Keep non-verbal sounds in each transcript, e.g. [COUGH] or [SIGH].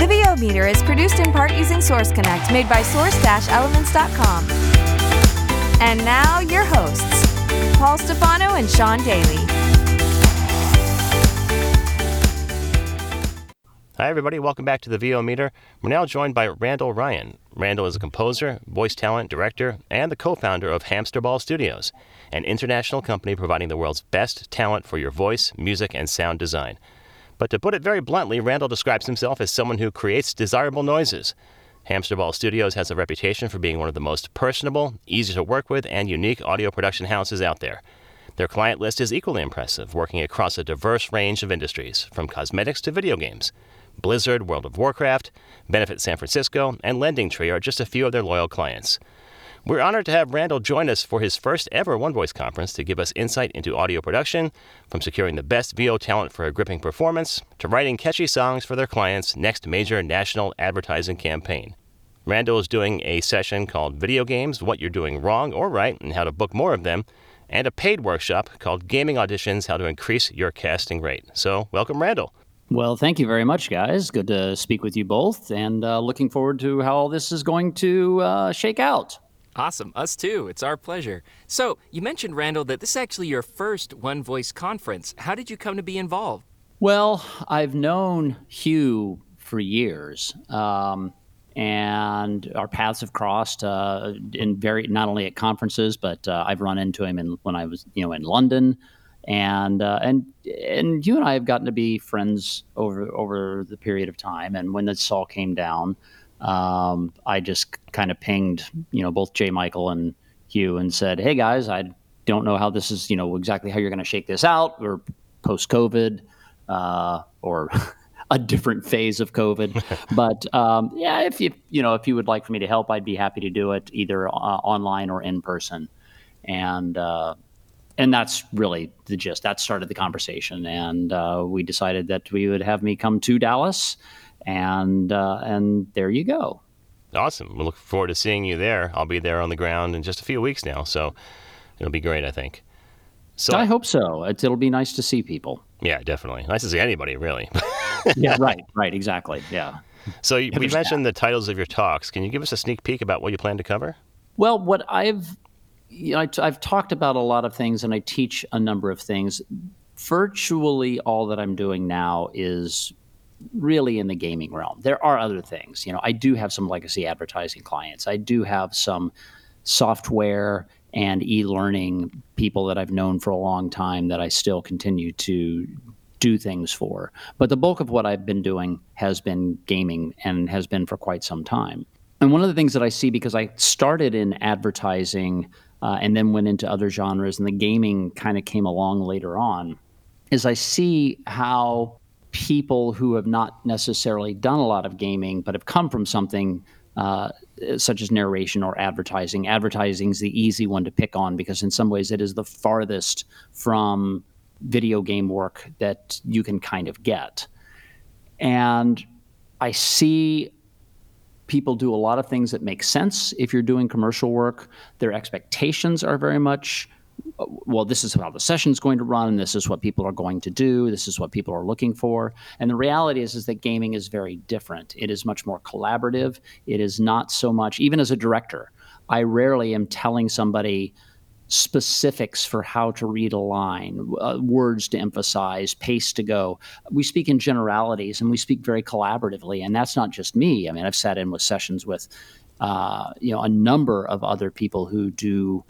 The VO meter is produced in part using Source Connect, made by source-elements.com. And now your hosts, Paul Stefano and Sean Daly. Hi, everybody. Welcome back to the VO Meter. We're now joined by Randall Ryan. Randall is a composer, voice talent, director, and the co founder of Hamsterball Studios, an international company providing the world's best talent for your voice, music, and sound design. But to put it very bluntly, Randall describes himself as someone who creates desirable noises. Hamsterball Studios has a reputation for being one of the most personable, easy to work with, and unique audio production houses out there. Their client list is equally impressive, working across a diverse range of industries, from cosmetics to video games. Blizzard, World of Warcraft, Benefit San Francisco, and Lending Tree are just a few of their loyal clients. We're honored to have Randall join us for his first ever One Voice conference to give us insight into audio production, from securing the best VO talent for a gripping performance to writing catchy songs for their clients' next major national advertising campaign. Randall is doing a session called Video Games What You're Doing Wrong or Right and How to Book More of Them, and a paid workshop called Gaming Auditions How to Increase Your Casting Rate. So, welcome, Randall. Well, thank you very much, guys. Good to speak with you both, and uh, looking forward to how all this is going to uh, shake out. Awesome. Us too. It's our pleasure. So, you mentioned, Randall, that this is actually your first One Voice conference. How did you come to be involved? Well, I've known Hugh for years. Um, and our paths have crossed uh, in very not only at conferences, but uh, I've run into him in, when I was you know in London, and uh, and and you and I have gotten to be friends over over the period of time. And when this all came down, um, I just kind of pinged, you know, both Jay Michael and Hugh and said, "Hey guys, I don't know how this is, you know, exactly how you're going to shake this out. We're post COVID, uh, or [LAUGHS] a different phase of COVID. [LAUGHS] but um, yeah, if you you know if you would like for me to help, I'd be happy to do it either uh, online or in person. And uh, and that's really the gist. That started the conversation, and uh, we decided that we would have me come to Dallas and uh, and there you go. Awesome. We look forward to seeing you there. I'll be there on the ground in just a few weeks now, so it'll be great. I think. So I hope so. It'll be nice to see people. Yeah, definitely. Nice to see anybody, really. [LAUGHS] yeah, right, right, exactly. Yeah. So you, we mentioned that. the titles of your talks. Can you give us a sneak peek about what you plan to cover? Well, what I've you know, I, have talked about a lot of things, and I teach a number of things. Virtually all that I'm doing now is really in the gaming realm. There are other things. You know, I do have some legacy advertising clients. I do have some software and e-learning people that I've known for a long time that I still continue to do things for. But the bulk of what I've been doing has been gaming and has been for quite some time. And one of the things that I see because I started in advertising uh, and then went into other genres, and the gaming kind of came along later on, is I see how people who have not necessarily done a lot of gaming but have come from something uh, such as narration or advertising. Advertising is the easy one to pick on because, in some ways, it is the farthest from video game work that you can kind of get. And I see people do a lot of things that make sense if you're doing commercial work. Their expectations are very much well, this is how the session's going to run. and This is what people are going to do. This is what people are looking for. And the reality is, is that gaming is very different. It is much more collaborative. It is not so much, even as a director, I rarely am telling somebody specifics for how to read a line, uh, words to emphasize, pace to go. We speak in generalities and we speak very collaboratively. And that's not just me. I mean, I've sat in with sessions with, uh, you know, a number of other people who do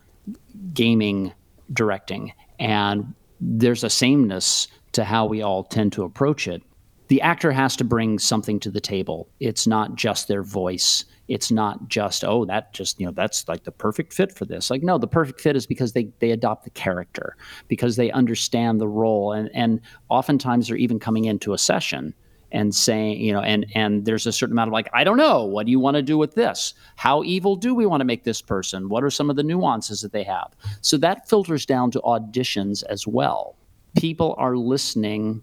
gaming directing. And there's a sameness to how we all tend to approach it. The actor has to bring something to the table. It's not just their voice. It's not just, oh, that just, you know, that's like the perfect fit for this. Like, no, the perfect fit is because they, they adopt the character, because they understand the role. And, and oftentimes they're even coming into a session and saying, you know, and and there's a certain amount of like, I don't know, what do you want to do with this? How evil do we want to make this person? What are some of the nuances that they have? So that filters down to auditions as well. People are listening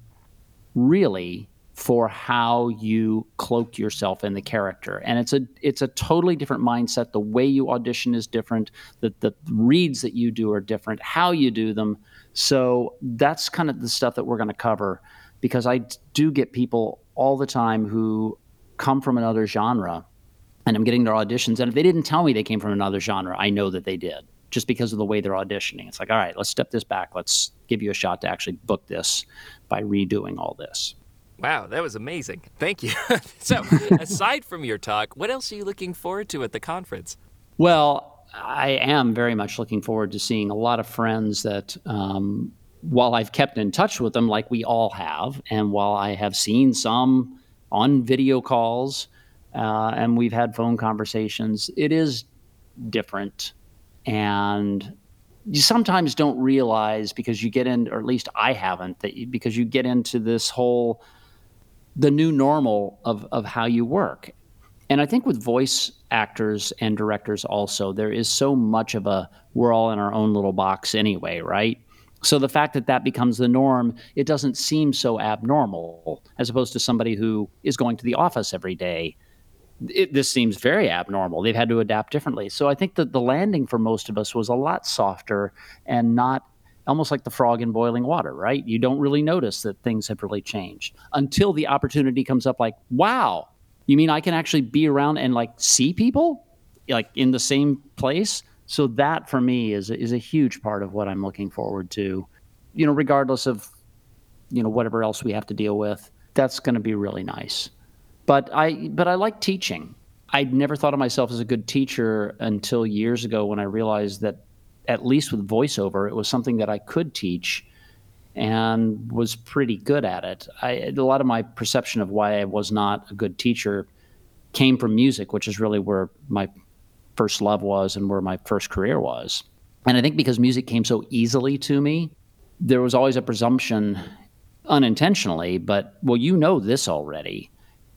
really for how you cloak yourself in the character and it's a it's a totally different mindset the way you audition is different the, the reads that you do are different how you do them so that's kind of the stuff that we're going to cover because i do get people all the time who come from another genre and i'm getting their auditions and if they didn't tell me they came from another genre i know that they did just because of the way they're auditioning it's like all right let's step this back let's give you a shot to actually book this by redoing all this Wow, that was amazing. Thank you. [LAUGHS] so, [LAUGHS] aside from your talk, what else are you looking forward to at the conference? Well, I am very much looking forward to seeing a lot of friends that, um, while I've kept in touch with them, like we all have, and while I have seen some on video calls uh, and we've had phone conversations, it is different. And you sometimes don't realize because you get in, or at least I haven't, that you, because you get into this whole the new normal of, of how you work. And I think with voice actors and directors also, there is so much of a we're all in our own little box anyway, right? So the fact that that becomes the norm, it doesn't seem so abnormal as opposed to somebody who is going to the office every day. It, this seems very abnormal. They've had to adapt differently. So I think that the landing for most of us was a lot softer and not almost like the frog in boiling water, right? You don't really notice that things have really changed until the opportunity comes up like, wow, you mean I can actually be around and like see people like in the same place? So that for me is is a huge part of what I'm looking forward to. You know, regardless of you know whatever else we have to deal with, that's going to be really nice. But I but I like teaching. I never thought of myself as a good teacher until years ago when I realized that at least with voiceover, it was something that I could teach and was pretty good at it. I, a lot of my perception of why I was not a good teacher came from music, which is really where my first love was and where my first career was. And I think because music came so easily to me, there was always a presumption, unintentionally, but well, you know this already.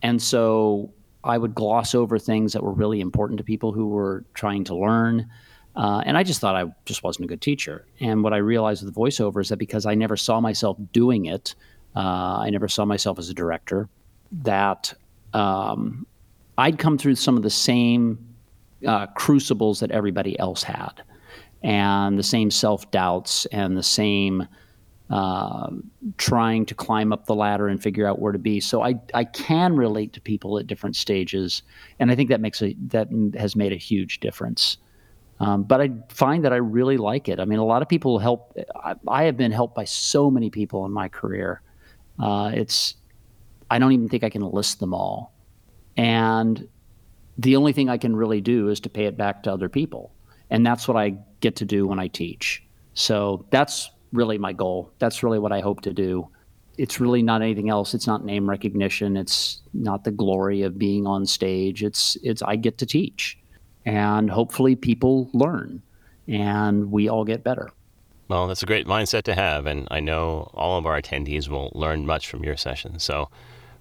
And so I would gloss over things that were really important to people who were trying to learn. Uh, and I just thought I just wasn't a good teacher. And what I realized with the voiceover is that because I never saw myself doing it, uh, I never saw myself as a director, that um, I'd come through some of the same uh, crucibles that everybody else had, and the same self doubts and the same uh, trying to climb up the ladder and figure out where to be. So I, I can relate to people at different stages, and I think that makes a that has made a huge difference. Um, but I find that I really like it. I mean, a lot of people help. I, I have been helped by so many people in my career. Uh, it's I don't even think I can list them all. And the only thing I can really do is to pay it back to other people. And that's what I get to do when I teach. So that's really my goal. That's really what I hope to do. It's really not anything else. It's not name recognition. It's not the glory of being on stage. It's it's I get to teach and hopefully people learn and we all get better. Well, that's a great mindset to have, and I know all of our attendees will learn much from your session. So,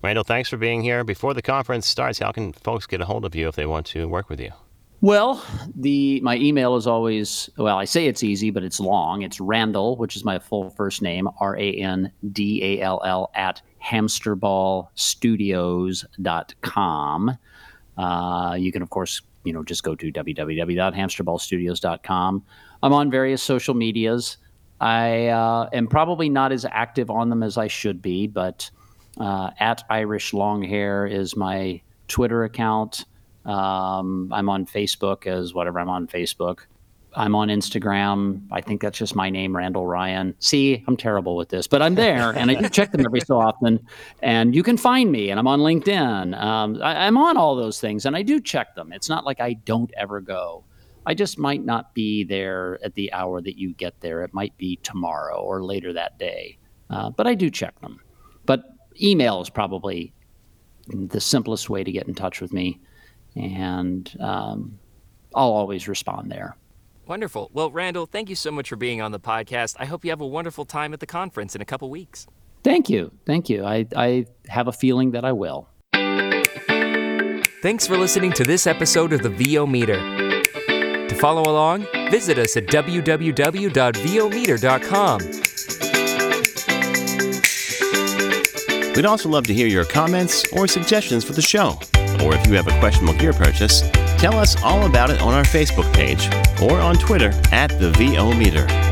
Randall, thanks for being here. Before the conference starts, how can folks get a hold of you if they want to work with you? Well, the my email is always well. I say it's easy, but it's long. It's Randall, which is my full first name, R A N D A L L at hamsterballstudios.com. Uh, you can, of course, you know, just go to www.hamsterballstudios.com. I'm on various social medias. I uh, am probably not as active on them as I should be, but uh, at Irish Longhair is my Twitter account. Um, I'm on Facebook as whatever I'm on Facebook. I'm on Instagram. I think that's just my name, Randall Ryan. See, I'm terrible with this, but I'm there and I do [LAUGHS] check them every so often. And you can find me, and I'm on LinkedIn. Um, I, I'm on all those things and I do check them. It's not like I don't ever go. I just might not be there at the hour that you get there. It might be tomorrow or later that day. Uh, but I do check them. But email is probably the simplest way to get in touch with me. And um, I'll always respond there. Wonderful. Well, Randall, thank you so much for being on the podcast. I hope you have a wonderful time at the conference in a couple weeks. Thank you. Thank you. I, I have a feeling that I will. Thanks for listening to this episode of the VO Meter. To follow along, visit us at www.vometer.com. We'd also love to hear your comments or suggestions for the show. Or if you have a questionable gear purchase, tell us all about it on our Facebook page or on Twitter at the VO Meter.